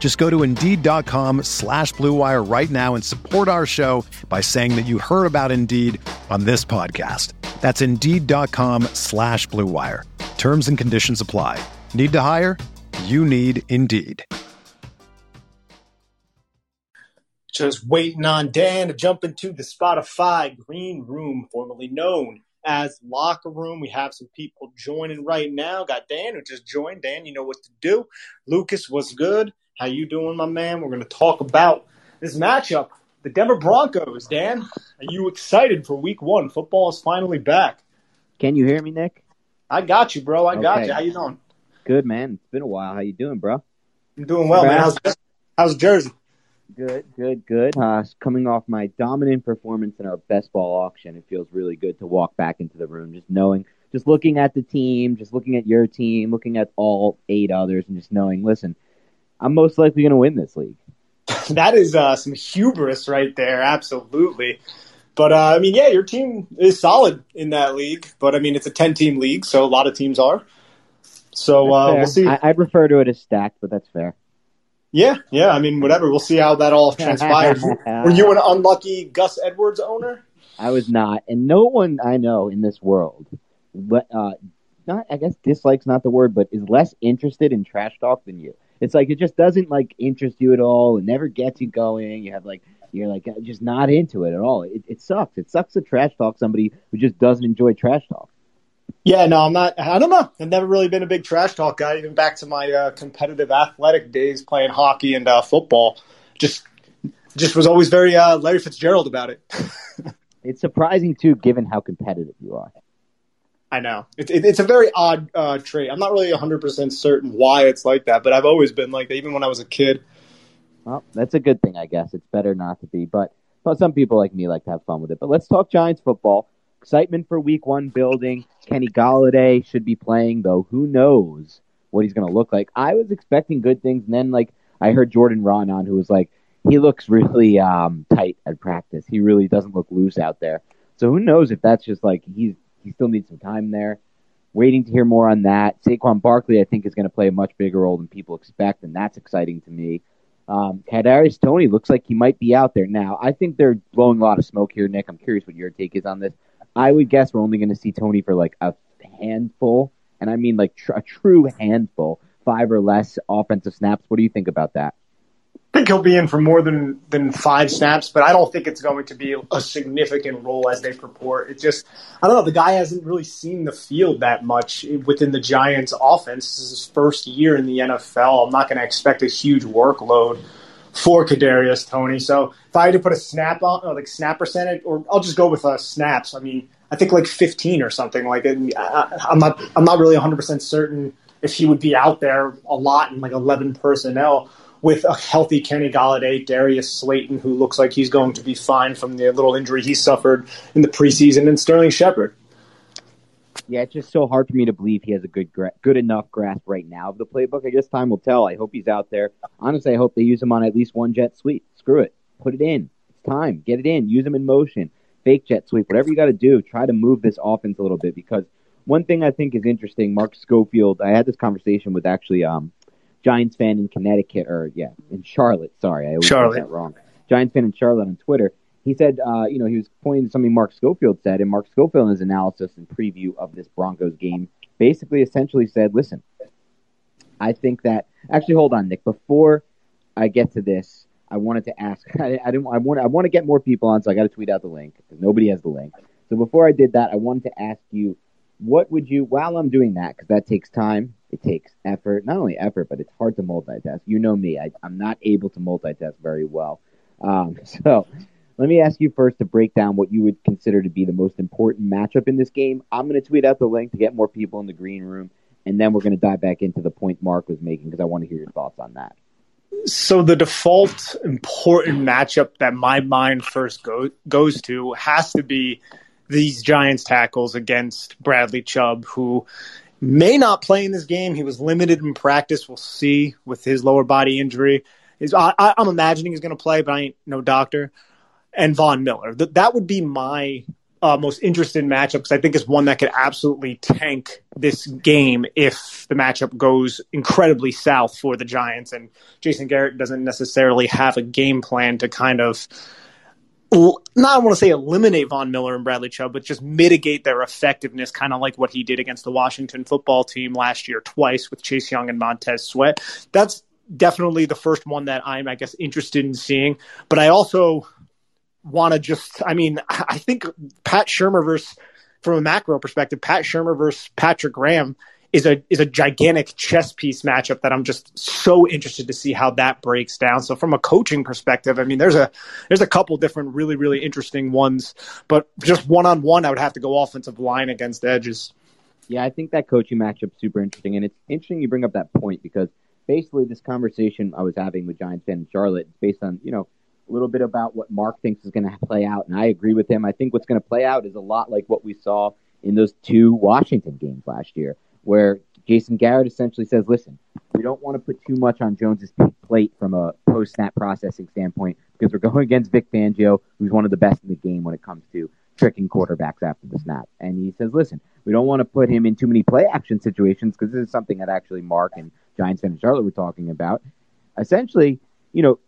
Just go to Indeed.com slash BlueWire right now and support our show by saying that you heard about Indeed on this podcast. That's Indeed.com slash BlueWire. Terms and conditions apply. Need to hire? You need Indeed. Just waiting on Dan to jump into the Spotify green room, formerly known as Locker Room. We have some people joining right now. Got Dan who just joined. Dan, you know what to do. Lucas, what's good? How you doing, my man? We're going to talk about this matchup. The Denver Broncos, Dan. Are you excited for week one? Football is finally back. Can you hear me, Nick? I got you, bro. I got you. How you doing? Good, man. It's been a while. How you doing, bro? I'm doing well, man. How's, how's Jersey? Good, good, good. Uh, coming off my dominant performance in our best ball auction, it feels really good to walk back into the room, just knowing, just looking at the team, just looking at your team, looking at all eight others, and just knowing, listen, I'm most likely going to win this league. that is uh, some hubris right there, absolutely. But uh, I mean, yeah, your team is solid in that league. But I mean, it's a ten-team league, so a lot of teams are. So uh, we'll see. I, would refer to it as stacked, but that's fair. Yeah, yeah. I mean, whatever. We'll see how that all transpires. Were you an unlucky Gus Edwards owner? I was not, and no one I know in this world, but uh, not I guess dislikes not the word, but is less interested in trash talk than you. It's like it just doesn't like interest you at all. It never gets you going. You have like you're like just not into it at all. It, it sucks. It sucks to trash talk somebody who just doesn't enjoy trash talk. Yeah, no, I'm not. I don't know. I've never really been a big trash talk guy. Even back to my uh, competitive athletic days, playing hockey and uh, football, just just was always very uh, Larry Fitzgerald about it. it's surprising too, given how competitive you are. I know it, it, it's a very odd uh, trait. I'm not really 100 percent certain why it's like that, but I've always been like that, even when I was a kid. Well, that's a good thing, I guess. It's better not to be, but well, some people like me like to have fun with it. But let's talk Giants football. Excitement for Week One building. Kenny Golladay should be playing, though. Who knows what he's going to look like? I was expecting good things, and then like I heard Jordan Raanan, who was like, he looks really um, tight at practice. He really doesn't look loose out there. So who knows if that's just like he's he still needs some time there. Waiting to hear more on that. Saquon Barkley, I think, is going to play a much bigger role than people expect, and that's exciting to me. Um, Kadarius Toney looks like he might be out there now. I think they're blowing a lot of smoke here, Nick. I'm curious what your take is on this. I would guess we're only going to see Toney for like a handful, and I mean like tr- a true handful, five or less offensive snaps. What do you think about that? I think he'll be in for more than than five snaps, but I don't think it's going to be a significant role as they purport. It just, I don't know. The guy hasn't really seen the field that much within the Giants' offense. This is his first year in the NFL. I'm not going to expect a huge workload for Kadarius Toney. So if I had to put a snap on, or like snap percentage, or I'll just go with uh, snaps. I mean, I think like 15 or something. Like I, I'm not, I'm not really 100 percent certain if he would be out there a lot in like 11 personnel with a healthy Kenny Golladay, Darius Slayton, who looks like he's going to be fine from the little injury he suffered in the preseason, and Sterling Shepard. Yeah, it's just so hard for me to believe he has a good gra- good enough grasp right now of the playbook. I guess time will tell. I hope he's out there. Honestly, I hope they use him on at least one jet sweep. Screw it. Put it in. It's time. Get it in. Use him in motion. Fake jet sweep. Whatever you got to do. Try to move this offense a little bit because one thing I think is interesting, Mark Schofield, I had this conversation with actually um, Giants fan in Connecticut, or yeah, in Charlotte. Sorry, I always Charlotte. that wrong. Giants fan in Charlotte on Twitter. He said, uh, you know, he was pointing to something Mark Schofield said, and Mark Schofield in his analysis and preview of this Broncos game basically essentially said, listen, I think that actually, hold on, Nick. Before I get to this, I wanted to ask. I, I didn't. I want. I want to get more people on, so I got to tweet out the link because nobody has the link. So before I did that, I wanted to ask you, what would you, while I'm doing that, because that takes time, it takes effort, not only effort, but it's hard to multitask. You know me, I, am not able to multitask very well. Um, so let me ask you first to break down what you would consider to be the most important matchup in this game. I'm going to tweet out the link to get more people in the green room, and then we're going to dive back into the point Mark was making because I want to hear your thoughts on that. So the default important matchup that my mind first go, goes to has to be these Giants tackles against Bradley Chubb, who may not play in this game. He was limited in practice. We'll see with his lower body injury. I, am imagining he's going to play, but I ain't no doctor. And Von Miller. That that would be my uh, most interesting matchup because I think it's one that could absolutely tank this game if the matchup goes incredibly south for the Giants and Jason Garrett doesn't necessarily have a game plan to kind of not I want to say eliminate Von Miller and Bradley Chubb, but just mitigate their effectiveness, kind of like what he did against the Washington football team last year twice with Chase Young and Montez Sweat. That's definitely the first one that I'm, I guess, interested in seeing. But I also want to just, I mean, I think Pat Shurmur versus, from a macro perspective, Pat Shurmur versus Patrick Graham is a is a gigantic chess piece matchup that I'm just so interested to see how that breaks down. So from a coaching perspective, I mean, there's a there's a couple different really really interesting ones, but just one on one, I would have to go offensive line against edges. Yeah, I think that coaching matchup super interesting, and it's interesting you bring up that point because basically this conversation I was having with Giants fan Charlotte is based on you know a little bit about what Mark thinks is going to play out, and I agree with him. I think what's going to play out is a lot like what we saw in those two Washington games last year, where Jason Garrett essentially says, "Listen, we don't want to put too much on Jones's plate from a post snap processing standpoint because we're going against Vic Fangio, who's one of the best in the game when it comes to tricking quarterbacks after the snap." And he says, "Listen, we don't want to put him in too many play action situations because this is something that actually Mark and Giants fan Charlotte were talking about. Essentially, you know,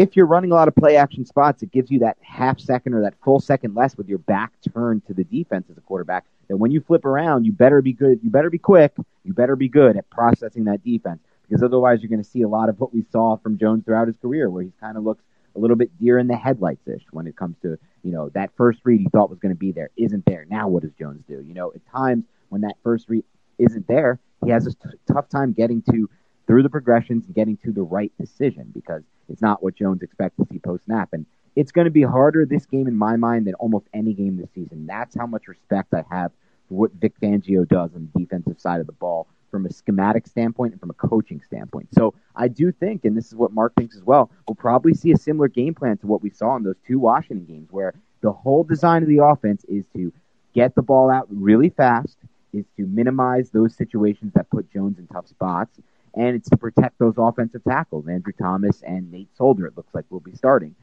if you're running a lot of play action spots, it gives you that half second or that full second less with your back turned to the defense as a quarterback. That when you flip around, you better be good. You better be quick. You better be good at processing that defense because otherwise you're going to see a lot of what we saw from Jones throughout his career, where he kind of looks a little bit deer in the headlights ish when it comes to you know that first read he thought was going to be there isn't there. Now what does Jones do? You know, at times when that first read isn't there, he has a t- tough time getting to through the progressions and getting to the right decision because it's not what Jones expects to see post snap. And it's going to be harder this game in my mind than almost any game this season. That's how much respect I have for what Vic Fangio does on the defensive side of the ball from a schematic standpoint and from a coaching standpoint. So I do think, and this is what Mark thinks as well, we'll probably see a similar game plan to what we saw in those two Washington games where the whole design of the offense is to get the ball out really fast, is to minimize those situations that put Jones in tough spots, and it's to protect those offensive tackles, Andrew Thomas and Nate Solder. It looks like will be starting,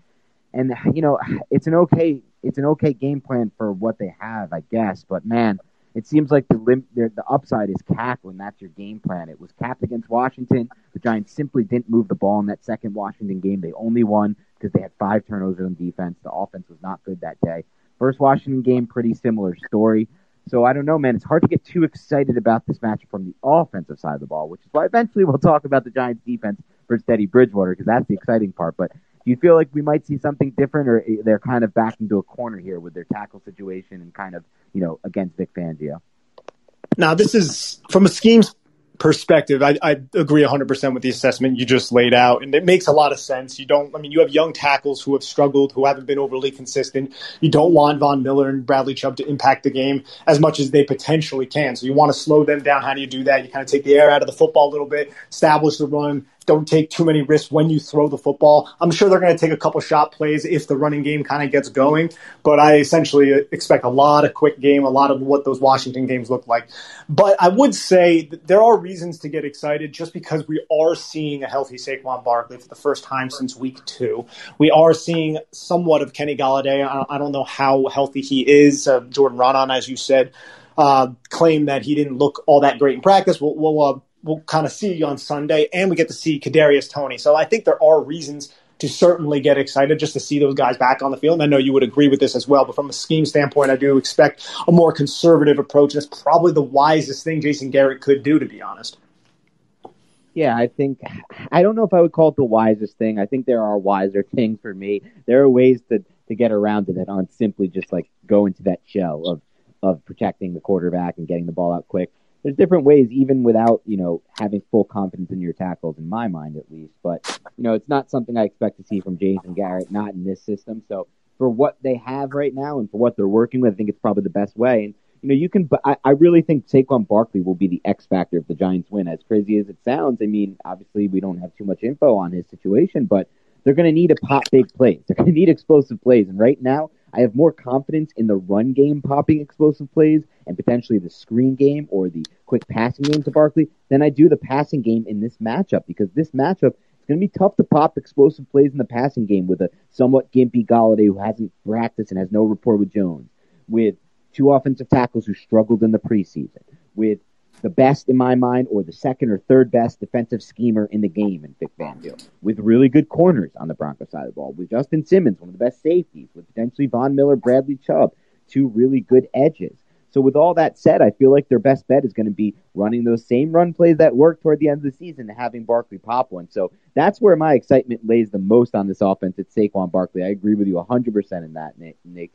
and you know it's an okay it's an okay game plan for what they have, I guess. But man, it seems like the lim- the, upside is capped when that's your game plan. It was capped against Washington. The Giants simply didn't move the ball in that second Washington game. They only won because they had five turnovers on defense. The offense was not good that day. First Washington game, pretty similar story. So I don't know, man. It's hard to get too excited about this matchup from the offensive side of the ball, which is why eventually we'll talk about the Giants' defense versus Teddy Bridgewater because that's the exciting part. But do you feel like we might see something different, or eh, they're kind of back into a corner here with their tackle situation and kind of you know against Vic Fangio? Now, this is from a schemes perspective, I, I agree 100% with the assessment you just laid out. And it makes a lot of sense. You don't, I mean, you have young tackles who have struggled, who haven't been overly consistent. You don't want Von Miller and Bradley Chubb to impact the game as much as they potentially can. So you want to slow them down. How do you do that? You kind of take the air out of the football a little bit, establish the run, don't take too many risks when you throw the football. I'm sure they're going to take a couple shot plays if the running game kind of gets going, but I essentially expect a lot of quick game, a lot of what those Washington games look like. But I would say there are reasons to get excited just because we are seeing a healthy Saquon Barkley for the first time since week two. We are seeing somewhat of Kenny Golladay. I don't know how healthy he is. Uh, Jordan Raanan, as you said, uh, claimed that he didn't look all that great in practice. We'll, we'll uh, we'll kind of see on Sunday, and we get to see Kadarius Toney. So I think there are reasons to certainly get excited just to see those guys back on the field. And I know you would agree with this as well, but from a scheme standpoint, I do expect a more conservative approach. That's probably the wisest thing Jason Garrett could do, to be honest. Yeah, I think I don't know if I would call it the wisest thing. I think there are wiser things for me. There are ways to to get around to that on simply just like go into that shell of of protecting the quarterback and getting the ball out quick. There's different ways, even without you know having full confidence in your tackles, in my mind at least. But you know, it's not something I expect to see from Jason Garrett, not in this system. So for what they have right now and for what they're working with, I think it's probably the best way. And you know, you can. I, I really think Saquon Barkley will be the X factor if the Giants win. As crazy as it sounds, I mean, obviously we don't have too much info on his situation, but they're going to need a pop big plays. They're going to need explosive plays, and right now I have more confidence in the run game popping explosive plays and potentially the screen game or the quick passing game to Barkley than I do the passing game in this matchup because this matchup is going to be tough to pop explosive plays in the passing game with a somewhat gimpy Golladay who hasn't practiced and has no rapport with Jones, with two offensive tackles who struggled in the preseason, with the best in my mind, or the second or third best defensive schemer in the game in Vic Fangio, with really good corners on the Broncos side of the ball, with Justin Simmons, one of the best safeties, with potentially Von Miller, Bradley Chubb, two really good edges. So with all that said, I feel like their best bet is going to be running those same run plays that worked toward the end of the season having Barkley pop one. So that's where my excitement lays the most on this offense. It's Saquon Barkley. I agree with you 100% in that, Nick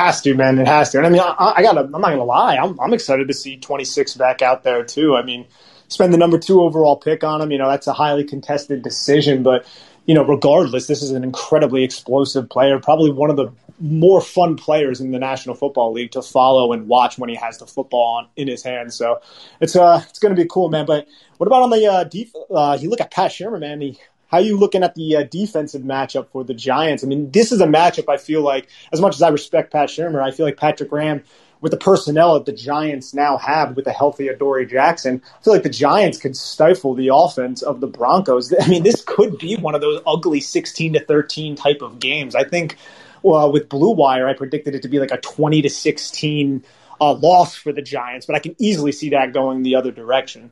has to, man. It has to. And I mean, I, I gotta. I'm not gonna lie. I'm, I'm excited to see 26 back out there too. I mean, spend the number two overall pick on him. You know, that's a highly contested decision, but you know, regardless, this is an incredibly explosive player. Probably one of the more fun players in the National Football League to follow and watch when he has the football on, in his hands. So it's uh it's going to be cool, man. But what about on the uh, def- uh you look at Pat Shurmur, man. He how are you looking at the uh, defensive matchup for the Giants? I mean, this is a matchup I feel like, as much as I respect Pat Shurmur, I feel like Patrick Graham, with the personnel that the Giants now have with a healthy Adoree Jackson, I feel like the Giants could stifle the offense of the Broncos. I mean, this could be one of those ugly 16 to 13 type of games. I think well, with Blue Wire, I predicted it to be like a 20 to 16 uh, loss for the Giants, but I can easily see that going the other direction.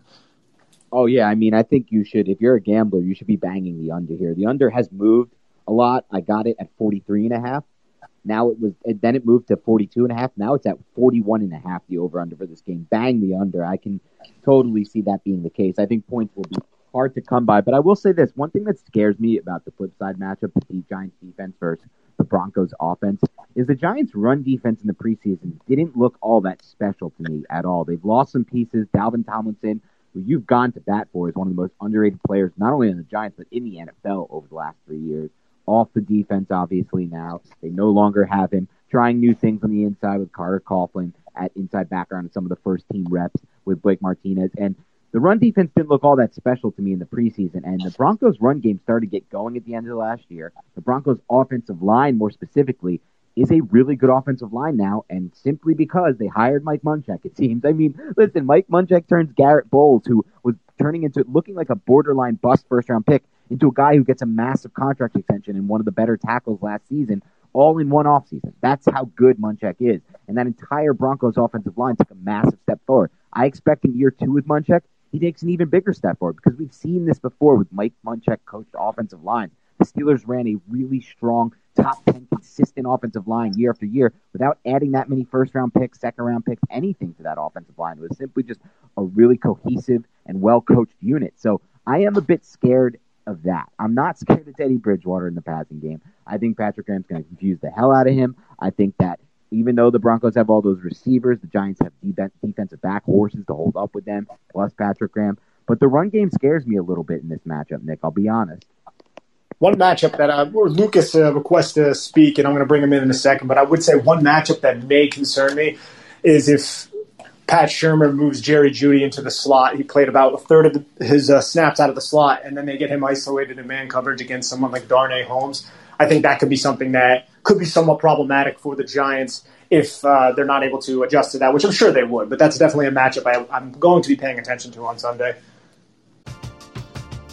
Oh yeah, I mean, I think you should. If you're a gambler, you should be banging the under here. The under has moved a lot. I got it at 43 and a half. Now it was, then it moved to 42 and a half. Now it's at 41 and a half. The over under for this game. Bang the under. I can totally see that being the case. I think points will be hard to come by. But I will say this: one thing that scares me about the flip side matchup, the Giants defense versus the Broncos offense, is the Giants' run defense in the preseason didn't look all that special to me at all. They've lost some pieces. Dalvin Tomlinson who you've gone to bat for, is one of the most underrated players, not only in the Giants, but in the NFL over the last three years. Off the defense, obviously, now. They no longer have him. Trying new things on the inside with Carter Coughlin at inside background and some of the first team reps with Blake Martinez. And the run defense didn't look all that special to me in the preseason, and the Broncos' run game started to get going at the end of last year. The Broncos' offensive line, more specifically, is a really good offensive line now, and simply because they hired Mike Munchak, it seems. I mean, listen, Mike Munchak turns Garett Bolles, who was turning into looking like a borderline bust first round pick, into a guy who gets a massive contract extension and one of the better tackles last season, all in one offseason. That's how good Munchak is. And that entire Broncos offensive line took a massive step forward. I expect in year two with Munchak, he takes an even bigger step forward because we've seen this before with Mike Munchak coached offensive lines. The Steelers ran a really strong top 10 consistent offensive line year after year without adding that many first round picks, second round picks, anything to that offensive line. It was simply just a really cohesive and well coached unit. So I am a bit scared of that. I'm not scared of Teddy Bridgewater in the passing game. I think Patrick Graham's going to confuse the hell out of him. I think that even though the Broncos have all those receivers, the Giants have defensive back horses to hold up with them, plus Patrick Graham. But the run game scares me a little bit in this matchup, Nick. I'll be honest one matchup that uh, Lucas uh, to speak, and I'm going to bring him in in a second. But I would say one matchup that may concern me is if Pat Shurmur moves Jerry Jeudy into the slot. He played about a third of the, his uh, snaps out of the slot, and then they get him isolated in man coverage against someone like Darnay Holmes. I think that could be something that could be somewhat problematic for the Giants if uh, they're not able to adjust to that, which I'm sure they would. But that's definitely a matchup I, I'm going to be paying attention to on Sunday.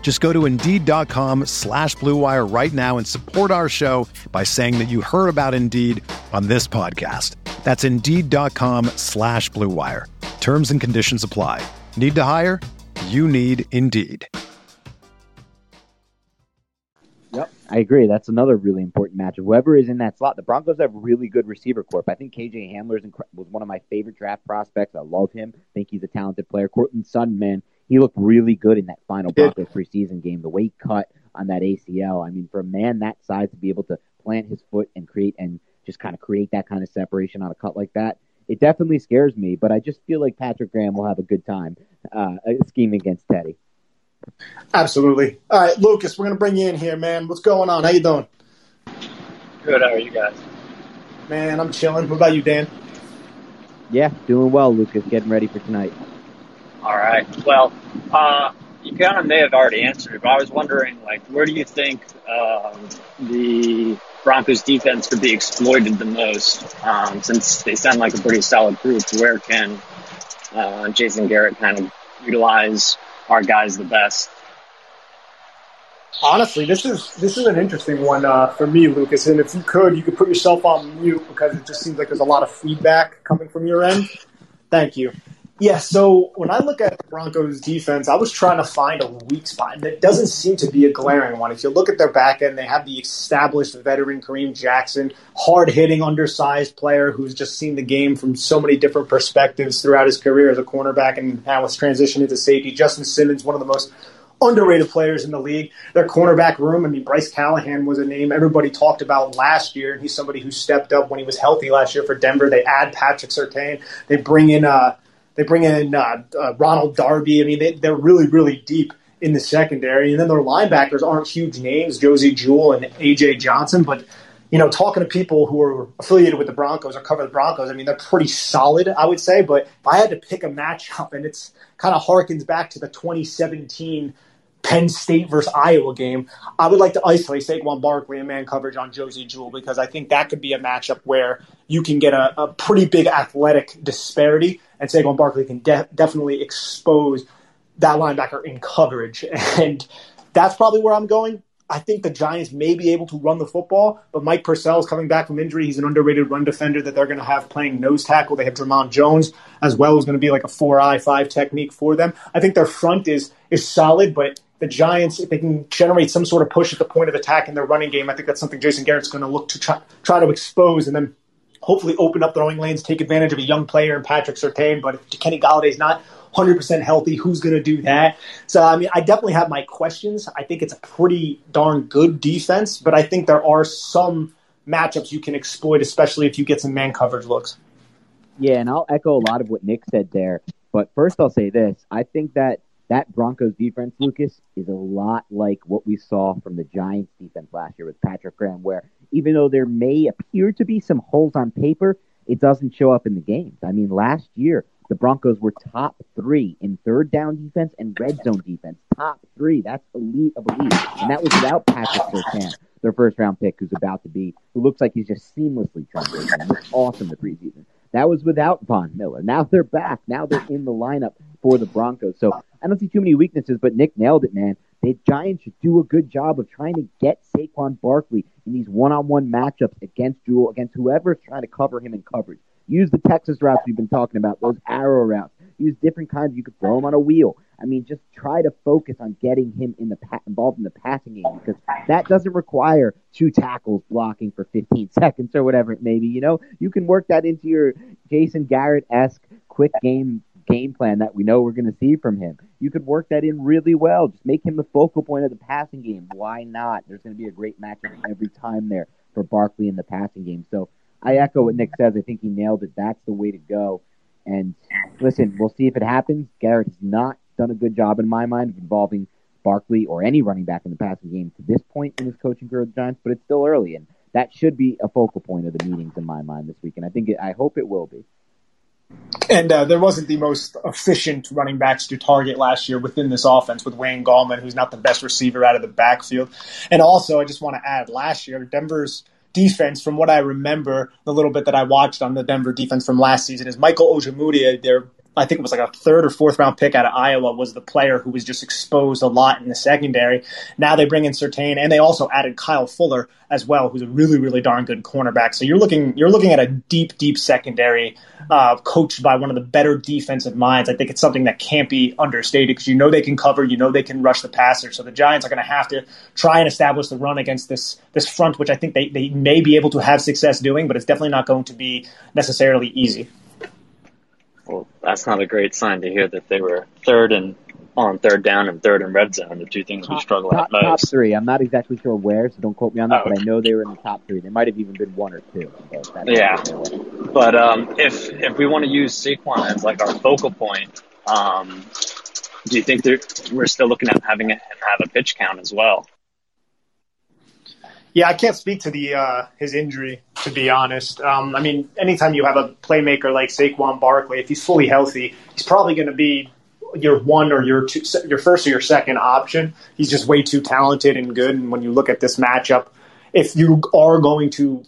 Just go to Indeed.com slash BlueWire right now and support our show by saying that you heard about Indeed on this podcast. That's Indeed.com slash BlueWire. Terms and conditions apply. Need to hire? You need Indeed. Yep, I agree. That's another really important matchup. Whoever is in that slot, the Broncos have really good receiver corp. I think KJ Hamler was one of my favorite draft prospects. I love him. I think he's a talented player. Courtland Sutton, man, he looked really good in that final Broncos preseason game. The weight cut on that ACL. I mean, for a man that size to be able to plant his foot and create and just kind of create that kind of separation on a cut like that, it definitely scares me. But I just feel like Patrick Graham will have a good time uh, scheming against Teddy. Absolutely. All right, Lucas, we're gonna bring you in here, man. What's going on? How you doing? Good. How are you guys? Man, I'm chilling. What about you, Dan? Yeah, doing well, Lucas. Getting ready for tonight. All right. Well, uh, you kind of may have already answered it, but I was wondering, like, where do you think um, the Broncos defense could be exploited the most? Um, since they sound like a pretty solid group, where can uh, Jason Garrett kind of utilize our guys the best? Honestly, this is this is an interesting one uh, for me, Lucas. And if you could, you could put yourself on mute because it just seems like there's a lot of feedback coming from your end. Thank you. Yeah, so when I look at the Broncos defense, I was trying to find a weak spot, it doesn't seem to be a glaring one. If you look at their back end, they have the established veteran Kareem Jackson, hard hitting, undersized player who's just seen the game from so many different perspectives throughout his career as a cornerback and now has transitioned into safety. Justin Simmons, one of the most underrated players in the league. Their cornerback room, I mean, Bryce Callahan was a name everybody talked about last year, and he's somebody who stepped up when he was healthy last year for Denver. They add Patrick Surtain. They bring in uh, they bring in uh, uh, Ronald Darby. I mean, they, they're really, really deep in the secondary. And then their linebackers aren't huge names, Josey Jewell and A.J. Johnson. But, you know, talking to people who are affiliated with the Broncos or cover the Broncos, I mean, they're pretty solid, I would say. But if I had to pick a matchup, and it's kind of harkens back to the 2017 Penn State versus Iowa game, I would like to isolate Saquon Barkley and man coverage on Josey Jewell because I think that could be a matchup where you can get a, a pretty big athletic disparity, and Saquon Barkley can de- definitely expose that linebacker in coverage. And that's probably where I'm going. I think the Giants may be able to run the football, but Mike Purcell is coming back from injury. He's an underrated run defender that they're going to have playing nose tackle. They have Dre'Mont Jones as well, who's going to be like a four eye five technique for them. I think their front is is solid, but the Giants, if they can generate some sort of push at the point of attack in their running game, I think that's something Jason Garrett's going to look to try, try to expose and then hopefully open up throwing lanes, take advantage of a young player in Patrick Surtain. But if Kenny Golladay's not 100% healthy, who's going to do that? So, I mean, I definitely have my questions. I think it's a pretty darn good defense, but I think there are some matchups you can exploit, especially if you get some man coverage looks. Yeah, and I'll echo a lot of what Nick said there. But first, I'll say this I think that that Broncos defense, Lucas, is a lot like what we saw from the Giants defense last year with Patrick Graham, where even though there may appear to be some holes on paper, it doesn't show up in the games. I mean, last year, the Broncos were top three in third down defense and red zone defense. Top three. That's elite of elite. And that was without Patrick Surtain, their first round pick, who's about to be, who looks like he's just seamlessly transitioning. Awesome the preseason. That was without Von Miller. Now they're back. Now they're in the lineup for the Broncos. So I don't see too many weaknesses, but Nick nailed it, man. The Giants should do a good job of trying to get Saquon Barkley in these one-on-one matchups against Jewell, against whoever's trying to cover him in coverage. Use the Texas routes we've been talking about, those arrow routes. Use different kinds. You could throw him on a wheel. I mean, just try to focus on getting him in the pa- involved in the passing game because that doesn't require two tackles blocking for 15 seconds or whatever it may be. You know, you can work that into your Jason Garrett esque quick game game plan that we know we're going to see from him. You could work that in really well. Just make him the focal point of the passing game. Why not? There's going to be a great matchup every time there for Barkley in the passing game. So I echo what Nick says. I think he nailed it. That's the way to go. And listen, we'll see if it happens. Garrett has not done a good job in my mind of involving Barkley or any running back in the passing game to this point in his coaching career with the Giants, but it's still early, and that should be a focal point of the meetings in my mind this week. And I think it, I hope it will be. And uh, there wasn't the most efficient running backs to target last year within this offense with Wayne Gallman, who's not the best receiver out of the backfield. And also, I just want to add, last year Denver's defense, from what I remember, the little bit that I watched on the Denver defense from last season, is Michael Ojemudia, their I think it was like a third or fourth round pick out of Iowa was the player who was just exposed a lot in the secondary. Now they bring in Surtain and they also added Kyle Fuller as well, who's a really really darn good cornerback. So you're looking you're looking at a deep deep secondary uh, coached by one of the better defensive minds. I think it's something that can't be understated because you know they can cover, you know they can rush the passer. So the Giants are going to have to try and establish the run against this this front, which I think they they may be able to have success doing, but it's definitely not going to be necessarily easy. Well, that's not a great sign to hear that they were third and on third down and third and red zone, the two things top, we struggle top, at most. Top three. I'm not exactly sure where, so don't quote me on that, oh, but I know they were in the top three. They might have even been one or two. yeah. But um, if if we want to use Saquon as like our focal point, um, do you think we're still looking at having him have a pitch count as well? Yeah, I can't speak to the uh, his injury to be honest. Um, I mean, anytime you have a playmaker like Saquon Barkley, if he's fully healthy, he's probably going to be your one or your two, your first or your second option. He's just way too talented and good. And when you look at this matchup, if you are going to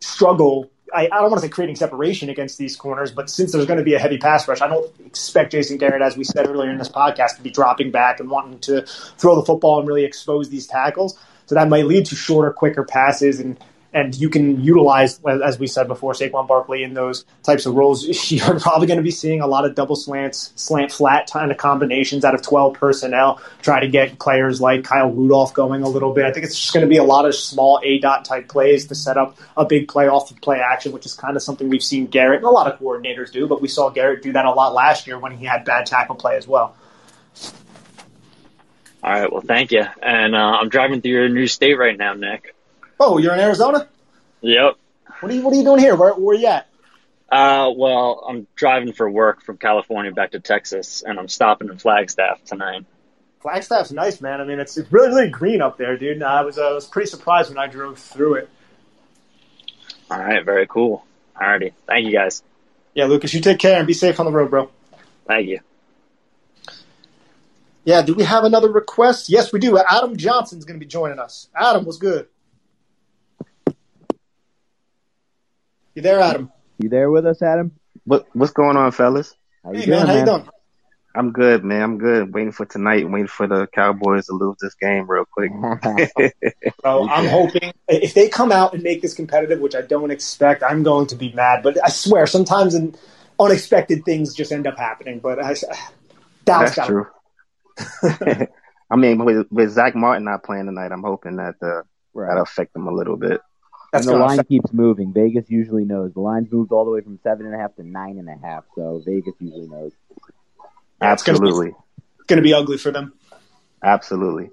struggle, I, I don't want to say creating separation against these corners, but since there's going to be a heavy pass rush, I don't expect Jason Garrett, as we said earlier in this podcast, to be dropping back and wanting to throw the football and really expose these tackles. So that might lead to shorter, quicker passes and and you can utilize, as we said before, Saquon Barkley in those types of roles. You're probably going to be seeing a lot of double slants, slant flat kind of combinations out of 12 personnel. Try to get players like Kyle Rudolph going a little bit. I think it's just going to be a lot of small A dot type plays to set up a big play off of play action, which is kind of something we've seen Garrett and a lot of coordinators do. But we saw Garrett do that a lot last year when he had bad tackle play as well. All right. Well, thank you. And uh, I'm driving through your new state right now, Nick. Oh, you're in Arizona? Yep. What are you What are you doing here? Where Where are you at? Uh, well, I'm driving for work from California back to Texas, and I'm stopping in Flagstaff tonight. Flagstaff's nice, man. I mean, it's, it's really really green up there, dude. I was uh, I was pretty surprised when I drove through it. All right, very cool. Alrighty, thank you guys. Yeah, Lucas, you take care and be safe on the road, bro. Thank you. Yeah, do we have another request? Yes, we do. Adam Johnson's going to be joining us. Adam, what's good? You there, Adam? You there with us, Adam? What What's going on, fellas? How you hey, doing, man? How you doing? I'm good, man. I'm good. Waiting for tonight. Waiting for the Cowboys to lose this game real quick. so I'm hoping if they come out and make this competitive, which I don't expect, I'm going to be mad. But I swear, sometimes in unexpected things just end up happening. But I, That's true. I mean, with, with Zack Martin not playing tonight, I'm hoping that uh, right. that'll affect them a little bit. That's and the line keeps moving. Vegas usually knows. The line's moved all the way from seven and a half to nine and a half. So Vegas usually knows. Absolutely. It's going to be ugly for them. Absolutely.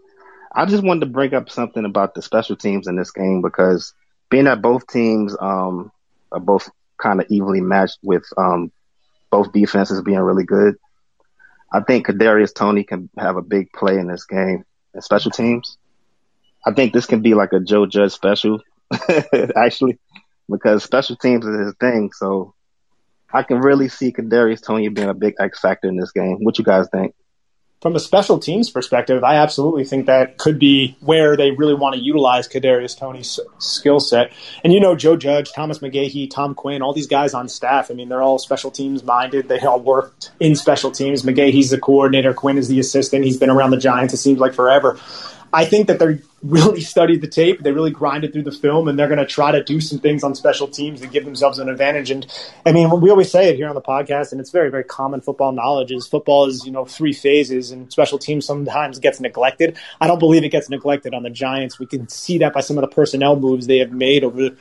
I just wanted to bring up something about the special teams in this game because being that both teams um, are both kind of evenly matched with um, both defenses being really good, I think Kadarius Toney can have a big play in this game in special teams. I think this can be like a Joe Judge special actually, because special teams is his thing. So I can really see Kadarius Toney being a big X factor in this game. What you guys think? From a special teams perspective, I absolutely think that could be where they really want to utilize Kadarius Toney's skill set. And you know, Joe Judge, Thomas McGaughey, Tom Quinn, all these guys on staff. I mean, they're all special teams minded. They all worked in special teams. McGaughey's the coordinator. Quinn is the assistant. He's been around the Giants. It seems like forever. I think that they really studied the tape, they really grinded through the film, and they're going to try to do some things on special teams to give themselves an advantage. And I mean, we always say it here on the podcast, and it's very, very common football knowledge is football is you know three phases, and special teams sometimes gets neglected. I don't believe it gets neglected on the Giants. We can see that by some of the personnel moves they have made over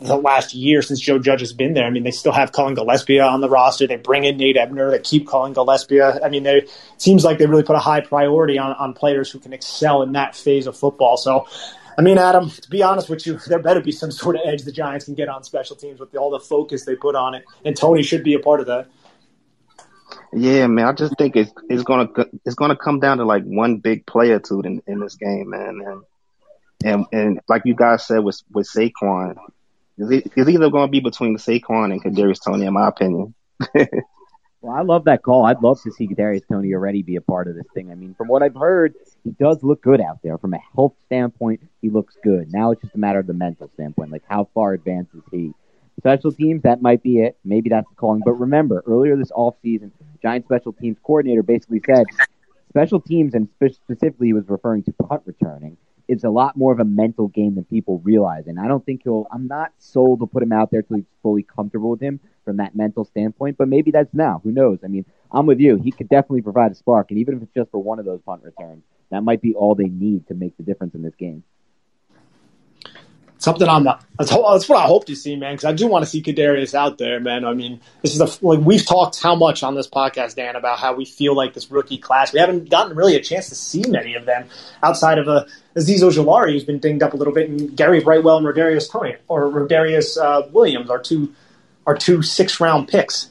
the last year since Joe Judge has been there. I mean, they still have Cullen Gillaspia on the roster. They bring in Nate Ebner. They keep Cullen Gillaspia. I mean, they, it seems like they really put a high priority on, on players who can excel in that phase of football. So, I mean, Adam, to be honest with you, there better be some sort of edge the Giants can get on special teams with all the focus they put on it, and Toney should be a part of that. Yeah, man. I just think it's it's gonna it's gonna come down to like one big play or two in, in this game, man. And and and like you guys said with with Saquon, it's either going to be between Saquon and Kadarius Toney, in my opinion. well, I love that call. I'd love to see Darius Toney already be a part of this thing. I mean, from what I've heard, he does look good out there. From a health standpoint, he looks good. Now it's just a matter of the mental standpoint, like how far advanced is he? Special teams, that might be it. Maybe that's the calling. But remember, earlier this offseason, Giant special teams coordinator basically said special teams, and specifically he was referring to punt returning, is a lot more of a mental game than people realize. And I don't think he'll, I'm not sold to put him out there till he's fully comfortable with him from that mental standpoint, but maybe that's now. Who knows? I mean, I'm with you. He could definitely provide a spark. And even if it's just for one of those punt returns, that might be all they need to make the difference in this game something I'm not. That's, that's what I hope to see, man. Because I do want to see Kadarius out there, man. I mean, this is a like we've talked how much on this podcast, Dan, about how we feel like this rookie class. We haven't gotten really a chance to see many of them outside of a uh, Azeez Ojulari, who's been dinged up a little bit, and Gary Brightwell and Rodarius Toney or Rodarius uh, Williams are two are two six round picks.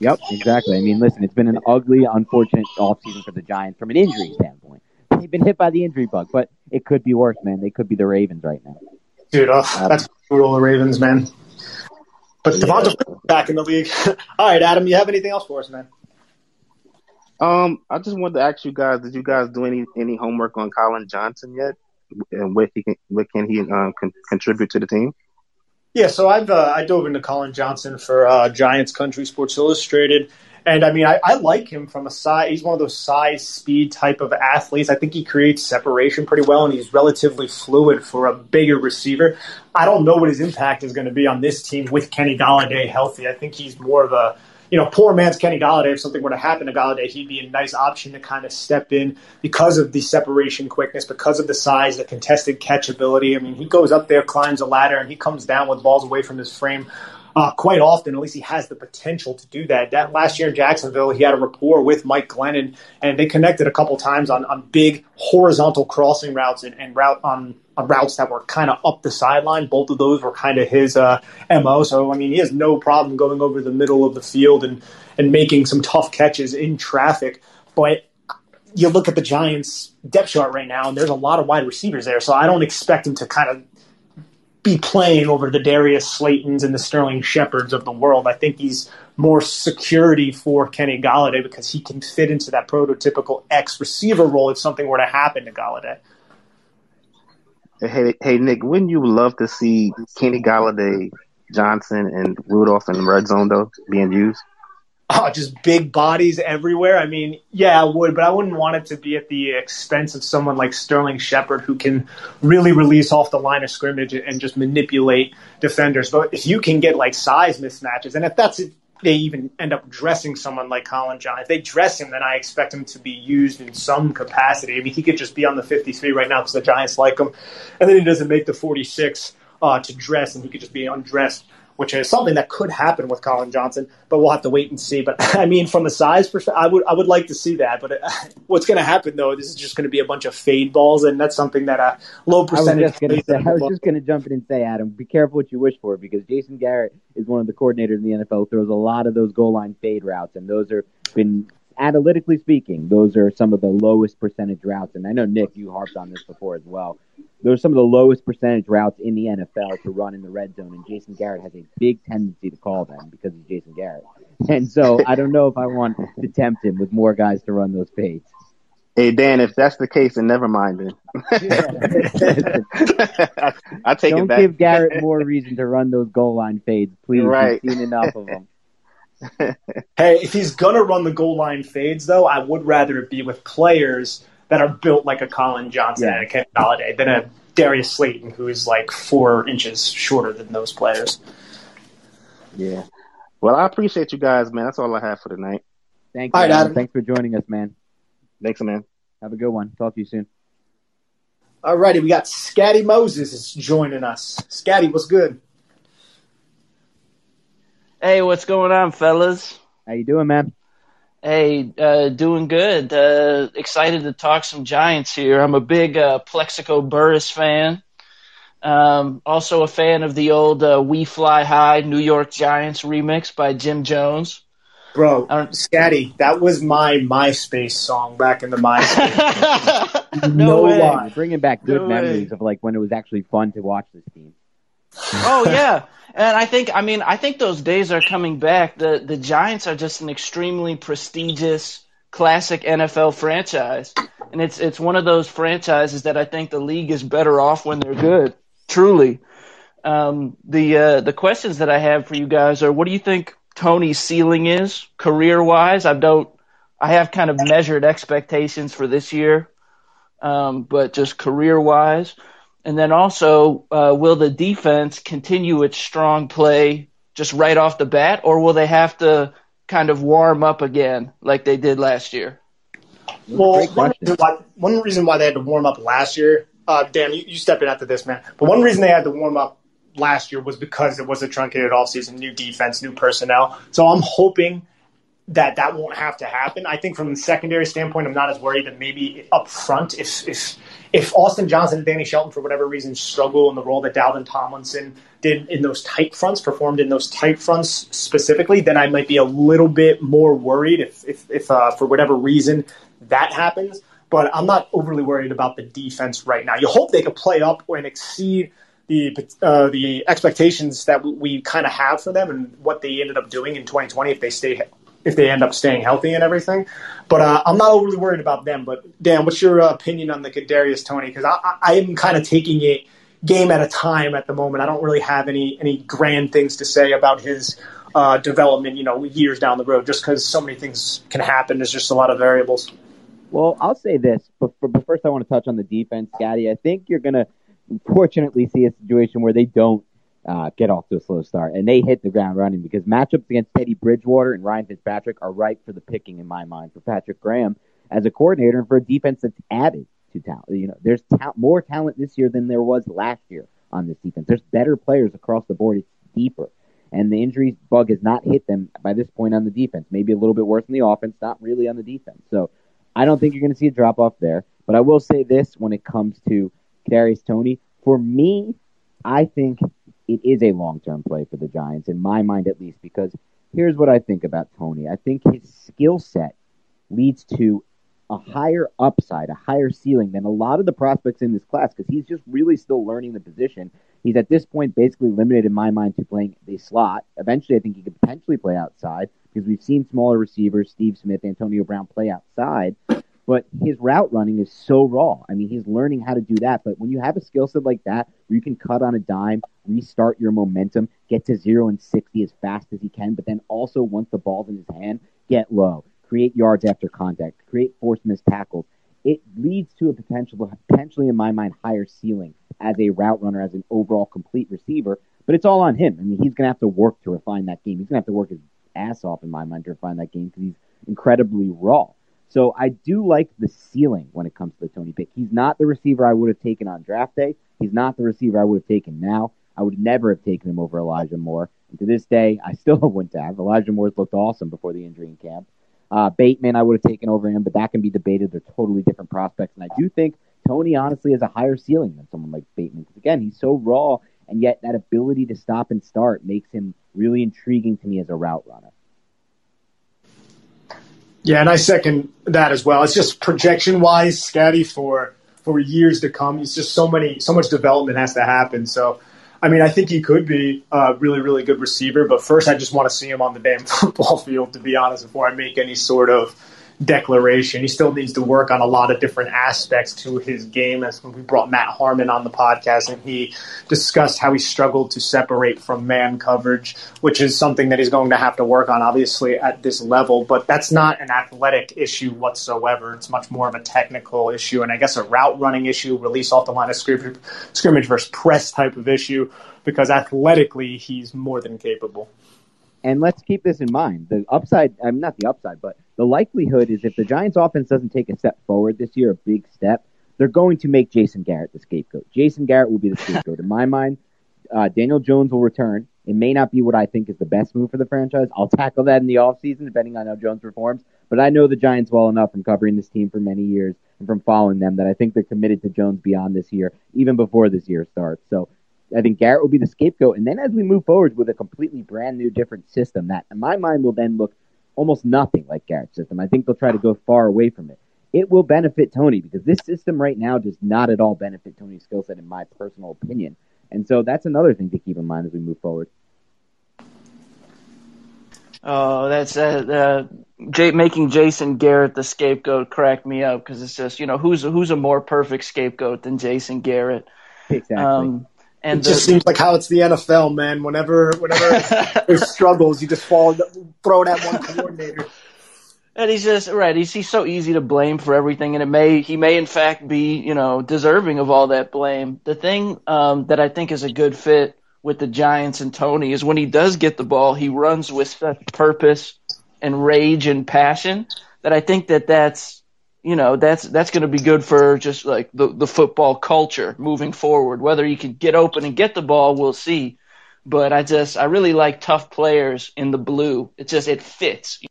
Yep, exactly. I mean, listen, it's been an ugly, unfortunate offseason for the Giants from an injury standpoint. They've been hit by the injury bug, but it could be worse, man. They could be the Ravens right now. Dude, oh, that's brutal, the Ravens, man. But yeah. Devonta back in the league. All right, Adam, you have anything else for us, man? Um, I just wanted to ask you guys: Did you guys do any any homework on Collin Johnson yet, and what he can what can he um, con- contribute to the team? Yeah, so I've uh, I dove into Collin Johnson for uh, Giants Country Sports Illustrated. And I mean, I, I, like him from a size. He's one of those size, speed type of athletes. I think he creates separation pretty well, and he's relatively fluid for a bigger receiver. I don't know what his impact is going to be on this team with Kenny Golladay healthy. I think he's more of a you know, poor man's Kenny Golladay. If something were to happen to Golladay, he'd be a nice option to kind of step in because of the separation quickness, because of the size, the contested catch ability. I mean, he goes up there, climbs a ladder, and he comes down with balls away from his frame uh, quite often. At least he has the potential to do that. That last year in Jacksonville, he had a rapport with Mike Glennon, and they connected a couple times on, on big horizontal crossing routes and, and route on, on routes that were kind of up the sideline. Both of those were kind of his uh, mo. So I mean, he has no problem going over the middle of the field and and making some tough catches in traffic. But you look at the Giants depth chart right now, and there's a lot of wide receivers there. So I don't expect him to kind of be playing over the Darius Slaytons and the Sterling Shepards of the world. I think he's more security for Kenny Golladay because he can fit into that prototypical X receiver role if something were to happen to Golladay. Hey, hey, Nick, wouldn't you love to see Kenny Golladay, Johnson, and Rudolph in red zone though being used? oh, just big bodies everywhere. I mean, yeah, I would, but I wouldn't want it to be at the expense of someone like Sterling Shepard who can really release off the line of scrimmage and just manipulate defenders. But if you can get like size mismatches, and if that's it, they even end up dressing someone like Colin John. If they dress him, then I expect him to be used in some capacity. I mean, he could just be on the 53 right now because the Giants like him, and then he doesn't make the 46 uh, to dress, and he could just be undressed which is something that could happen with Collin Johnson, but we'll have to wait and see. But I mean, from a size perspective, I would I would like to see that. But uh, what's going to happen though? This is just going to be a bunch of fade balls, and that's something that a low percentage. I was just going to jump in and say, Adam, be careful what you wish for because Jason Garrett is one of the coordinators in the NFL who throws a lot of those goal line fade routes, and those are been analytically speaking, those are some of the lowest percentage routes. And I know Nick, you harped on this before as well. Those are some of the lowest percentage routes in the NFL to run in the red zone, and Jason Garrett has a big tendency to call them because he's Jason Garrett. And so I don't know if I want to tempt him with more guys to run those fades. Hey Dan, if that's the case, then never mind then. I, I take Don't it back. give Garrett more reason to run those goal line fades, please. Right. We've seen enough of them. Hey, if he's gonna run the goal line fades, though, I would rather it be with players that are built like a Collin Johnson yeah. and a Ken Golladay than a Darius Slayton, who is like four inches shorter than those players. Yeah. Well, I appreciate you guys, man. That's all I have for tonight. Thank you. All right, Adam. Thanks for joining us, man. Thanks, man. Have a good one. Talk to you soon. All righty, we got Scatty Moses is joining us. Scatty, what's good? Hey, what's going on, fellas? How you doing, man? Hey, uh, doing good. Uh, excited to talk some Giants here. I'm a big uh, Plaxico Burress fan. Um, also a fan of the old uh, "We Fly High" New York Giants remix by Jim Jones. Bro, Scatty, that was my MySpace song back in the MySpace. no, no way. Bringing back good no memories way. of like when it was actually fun to watch this team. Oh yeah. And I think, I mean, I think those days are coming back. The the Giants are just an extremely prestigious, classic NFL franchise, and it's it's one of those franchises that I think the league is better off when they're good. Truly, um, the uh, the questions that I have for you guys are: What do you think Toney's ceiling is career wise? I don't. I have kind of measured expectations for this year, um, but just career wise. And then also, uh, will the defense continue its strong play just right off the bat, or will they have to kind of warm up again like they did last year? Well, one reason, why, one reason, why, they had to warm up last year, uh, Dan, you, you step in after this, man. But one reason they had to warm up last year was because it was a truncated offseason, new defense, new personnel. So I'm hoping that that won't have to happen. I think from the secondary standpoint, I'm not as worried that maybe up front, if if if Austin Johnson and Danny Shelton for whatever reason struggle in the role that Dalvin Tomlinson did in those tight fronts, performed in those tight fronts specifically, then I might be a little bit more worried if if, if uh, for whatever reason that happens. But I'm not overly worried about the defense right now. You hope they could play up and exceed the uh, the expectations that we kind of have for them and what they ended up doing in 2020 if they stay if they end up staying healthy and everything. But uh, I'm not overly worried about them. But Dan, what's your uh, opinion on the Kadarius Toney? Because I, I am kind of taking it game at a time at the moment. I don't really have any any grand things to say about his uh, development. You know, years down the road, just because so many things can happen. There's just a lot of variables. Well, I'll say this, but, but first I want to touch on the defense, Gaddy. I think you're going to fortunately see a situation where they don't uh, get off to a slow start. And they hit the ground running because matchups against Teddy Bridgewater and Ryan Fitzpatrick are ripe for the picking in my mind for Patrick Graham as a coordinator and for a defense that's added to talent. You know, there's ta- more talent this year than there was last year on this defense. There's better players across the board. It's deeper. And the injuries bug has not hit them by this point on the defense. Maybe a little bit worse on the offense, not really on the defense. So I don't think you're going to see a drop off there. But I will say this when it comes to Kadarius Toney. For me, I think it is a long term play for the Giants, in my mind at least, because here's what I think about Toney. I think his skill set leads to a higher upside, a higher ceiling than a lot of the prospects in this class because he's just really still learning the position. He's at this point basically limited in my mind to playing the slot. Eventually, I think he could potentially play outside because we've seen smaller receivers, Steve Smith, Antonio Brown, play outside but his route running is so raw. I mean, he's learning how to do that. But when you have a skill set like that, where you can cut on a dime, restart your momentum, get to zero and 60 as fast as he can, but then also, once the ball's in his hand, get low, create yards after contact, create forced missed tackles. It leads to a potential, potentially in my mind, higher ceiling as a route runner, as an overall complete receiver. But it's all on him. I mean, he's going to have to work to refine that game. He's going to have to work his ass off, in my mind, to refine that game because he's incredibly raw. So I do like the ceiling when it comes to the Toney pick. He's not the receiver I would have taken on draft day. He's not the receiver I would have taken now. I would never have taken him over Elijah Moore. And to this day, I still wouldn't have. Elijah Moore's looked awesome before the injury in camp. Uh, Bateman, I would have taken over him, but that can be debated. They're totally different prospects. And I do think Toney, honestly has a higher ceiling than someone like Bateman. Because again, he's so raw, and yet that ability to stop and start makes him really intriguing to me as a route runner. Yeah, and I second that as well. It's just projection wise, Scotty, for for years to come. It's just so many, so much development has to happen. So, I mean, I think he could be a really, really good receiver. But first, I just want to see him on the damn football field, to be honest, before I make any sort of declaration. He still needs to work on a lot of different aspects to his game. As we brought Matt Harmon on the podcast, and he discussed how he struggled to separate from man coverage, which is something that he's going to have to work on, obviously, at this level. But that's not an athletic issue whatsoever. It's much more of a technical issue, and I guess a route running issue, release off the line of scrimmage, scrimmage versus press type of issue. Because athletically, he's more than capable. And let's keep this in mind. The upside, I mean, not the upside, but the likelihood is if the Giants offense doesn't take a step forward this year, a big step, they're going to make Jason Garrett the scapegoat. Jason Garrett will be the scapegoat. in my mind, uh, Daniel Jones will return. It may not be what I think is the best move for the franchise. I'll tackle that in the offseason, depending on how Jones performs. But I know the Giants well enough from covering this team for many years and from following them that I think they're committed to Jones beyond this year, even before this year starts. So I think Garrett will be the scapegoat. And then as we move forward with a completely brand new, different system, that in my mind will then look almost nothing like Garrett's system. I think they'll try to go far away from it. It will benefit Toney because this system right now does not at all benefit Toney's skill set, in my personal opinion. And so that's another thing to keep in mind as we move forward. Oh, that's uh, uh, J- making Jason Garrett the scapegoat cracked me up because it's just you know who's who's a more perfect scapegoat than Jason Garrett. Exactly. Um, and it just the- seems like how it's the NFL, man. Whenever whenever there's struggles, you just fall throw it at one coordinator. And he's just right. He's he's so easy to blame for everything, and it may he may in fact be you know deserving of all that blame. The thing um, that I think is a good fit with the Giants and Toney is when he does get the ball, he runs with such purpose and rage and passion that I think that that's you know that's that's going to be good for just like the the football culture moving forward. Whether he can get open and get the ball, we'll see. But I just I really like tough players in the blue. It just it fits. You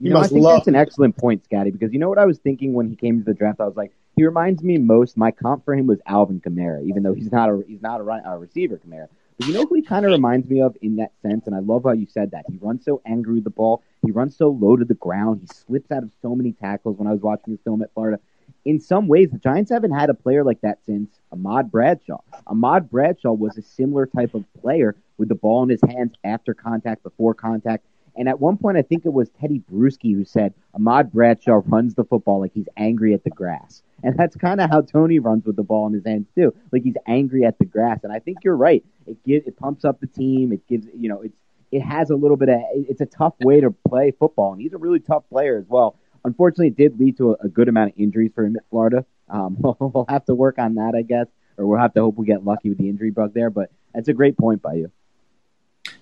You know, I must think love- that's an excellent point, Scotty, because you know what I was thinking when he came to the draft? I was like, he reminds me most. My comp for him was Alvin Kamara, even though he's not a he's not a, ri- a receiver, Kamara. But you know who he kind of reminds me of in that sense, and I love how you said that. He runs so angry with the ball. He runs so low to the ground. He slips out of so many tackles. When I was watching the film at Florida, in some ways, the Giants haven't had a player like that since Ahmad Bradshaw. Ahmad Bradshaw was a similar type of player with the ball in his hands after contact, before contact. And at one point, I think it was Tedy Bruschi who said, Ahmad Bradshaw runs the football like he's angry at the grass. And that's kind of how Toney runs with the ball in his hands, too. Like he's angry at the grass. And I think you're right. It gives, it pumps up the team. It gives, you know, it's, it has a little bit of, it's a tough way to play football. And he's a really tough player as well. Unfortunately, it did lead to a, a good amount of injuries for him at Florida. Um, we'll have to work on that, I guess, or we'll have to hope we get lucky with the injury bug there. But that's a great point by you.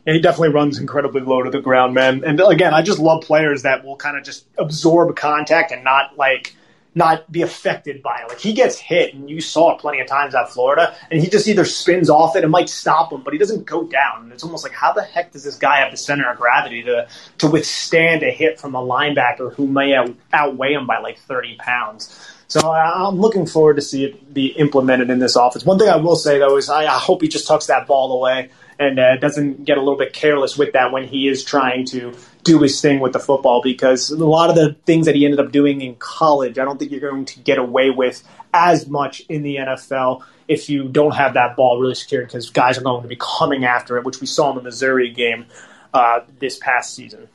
Yeah, he definitely runs incredibly low to the ground, man. And again, I just love players that will kind of just absorb contact and not like not be affected by it. Like he gets hit, and you saw it plenty of times at Florida, and he just either spins off it and might stop him, but he doesn't go down. And it's almost like how the heck does this guy have the center of gravity to to withstand a hit from a linebacker who may out, outweigh him by like thirty pounds? So I'm looking forward to see it be implemented in this offense. One thing I will say though is I, I hope he just tucks that ball away and uh, doesn't get a little bit careless with that when he is trying to do his thing with the football because a lot of the things that he ended up doing in college, I don't think you're going to get away with as much in the NFL if you don't have that ball really secured because guys are going to be coming after it, which we saw in the Missouri game uh, this past season.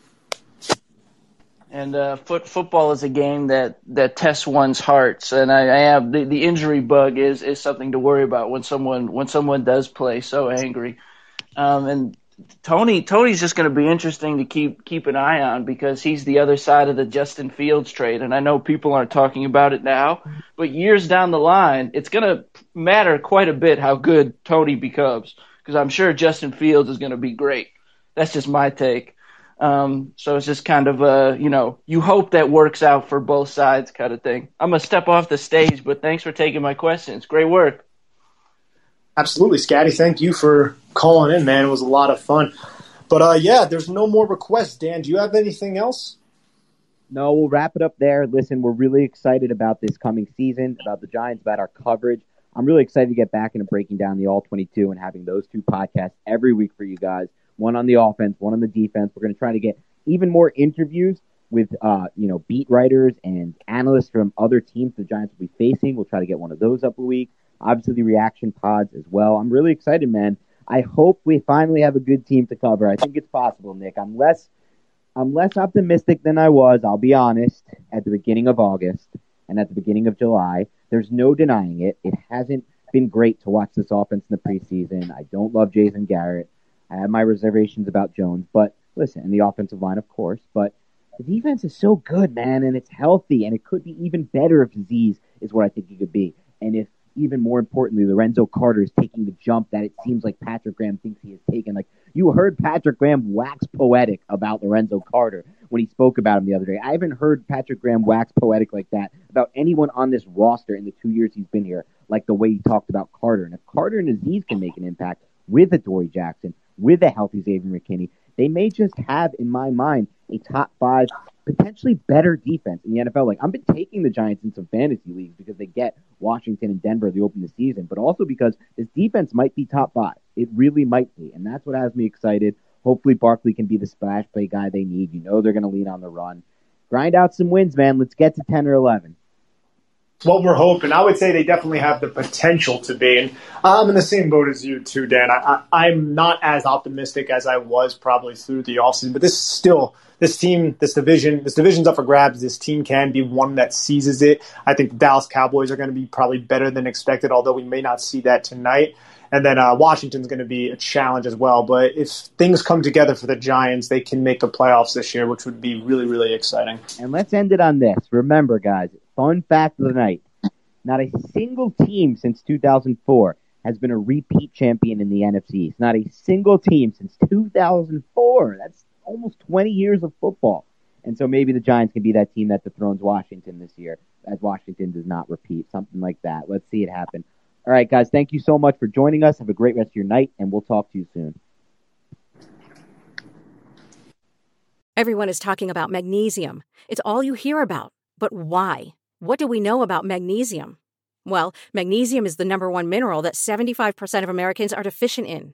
And uh, foot, football is a game that, that tests one's hearts, and I, I have the, the injury bug is, is something to worry about when someone when someone does play so angry. Um, and Toney Toney's just going to be interesting to keep keep an eye on because he's the other side of the Justin Fields trade, and I know people aren't talking about it now, but years down the line, it's going to matter quite a bit how good Toney becomes because I'm sure Justin Fields is going to be great. That's just my take. Um, so it's just kind of a, you know, you hope that works out for both sides kind of thing. I'm to step off the stage, but thanks for taking my questions. Great work. Absolutely, Scotty. Thank you for calling in, man. It was a lot of fun. But uh, yeah, there's no more requests. Dan, do you have anything else? No, we'll wrap it up there. Listen, we're really excited about this coming season, about the Giants, about our coverage. I'm really excited to get back into breaking down the All 22 and having those two podcasts every week for you guys. One on the offense, one on the defense. We're going to try to get even more interviews with, uh, you know, beat writers and analysts from other teams the Giants will be facing. We'll try to get one of those up a week. Obviously, reaction pods as well. I'm really excited, man. I hope we finally have a good team to cover. I think it's possible, Nick. I'm less I'm less optimistic than I was, I'll be honest, at the beginning of August and at the beginning of July. There's no denying it. It hasn't been great to watch this offense in the preseason. I don't love Jason Garrett. I have my reservations about Jones, but listen, and the offensive line, of course, but the defense is so good, man, and it's healthy, and it could be even better if Azeez is what I think he could be. And if even more importantly, Lorenzo Carter is taking the jump that it seems like Patrick Graham thinks he has taken. Like you heard Patrick Graham wax poetic about Lorenzo Carter when he spoke about him the other day. I haven't heard Patrick Graham wax poetic like that about anyone on this roster in the two years he's been here, like the way he talked about Carter. And if Carter and Azeez can make an impact with Adoree' Jackson, with a healthy Xavier McKinney, they may just have, in my mind, a top five, potentially better defense in the NFL. Like I've been taking the Giants in some fantasy leagues because they get Washington and Denver to open the season, but also because this defense might be top five. It really might be, and that's what has me excited. Hopefully, Barkley can be the splash play guy they need. You know they're going to lean on the run. Grind out some wins, man. Let's get to ten or eleven. what we're hoping. I would say they definitely have the potential to be. And I'm in the same boat as you too, Dan. I, I, am not as optimistic as I was probably through the offseason, but this is still this team, this division, this division's up for grabs. This team can be one that seizes it. I think the Dallas Cowboys are going to be probably better than expected, although we may not see that tonight. And then uh, Washington's going to be a challenge as well. But if things come together for the Giants, they can make the playoffs this year, which would be really, really exciting. And let's end it on this. Remember, guys, fun fact of the night not a single team since 2004 has been a repeat champion in the NFC. It's not a single team since 2004. That's 20 years of football. And so maybe the Giants can be that team that dethrones Washington this year, as Washington does not repeat, something like that. Let's see it happen. All right, guys, thank you so much for joining us. Have a great rest of your night, and we'll talk to you soon. Everyone is talking about magnesium. It's all you hear about. But why? What do we know about magnesium? Well, magnesium is the number one mineral that 75% of Americans are deficient in.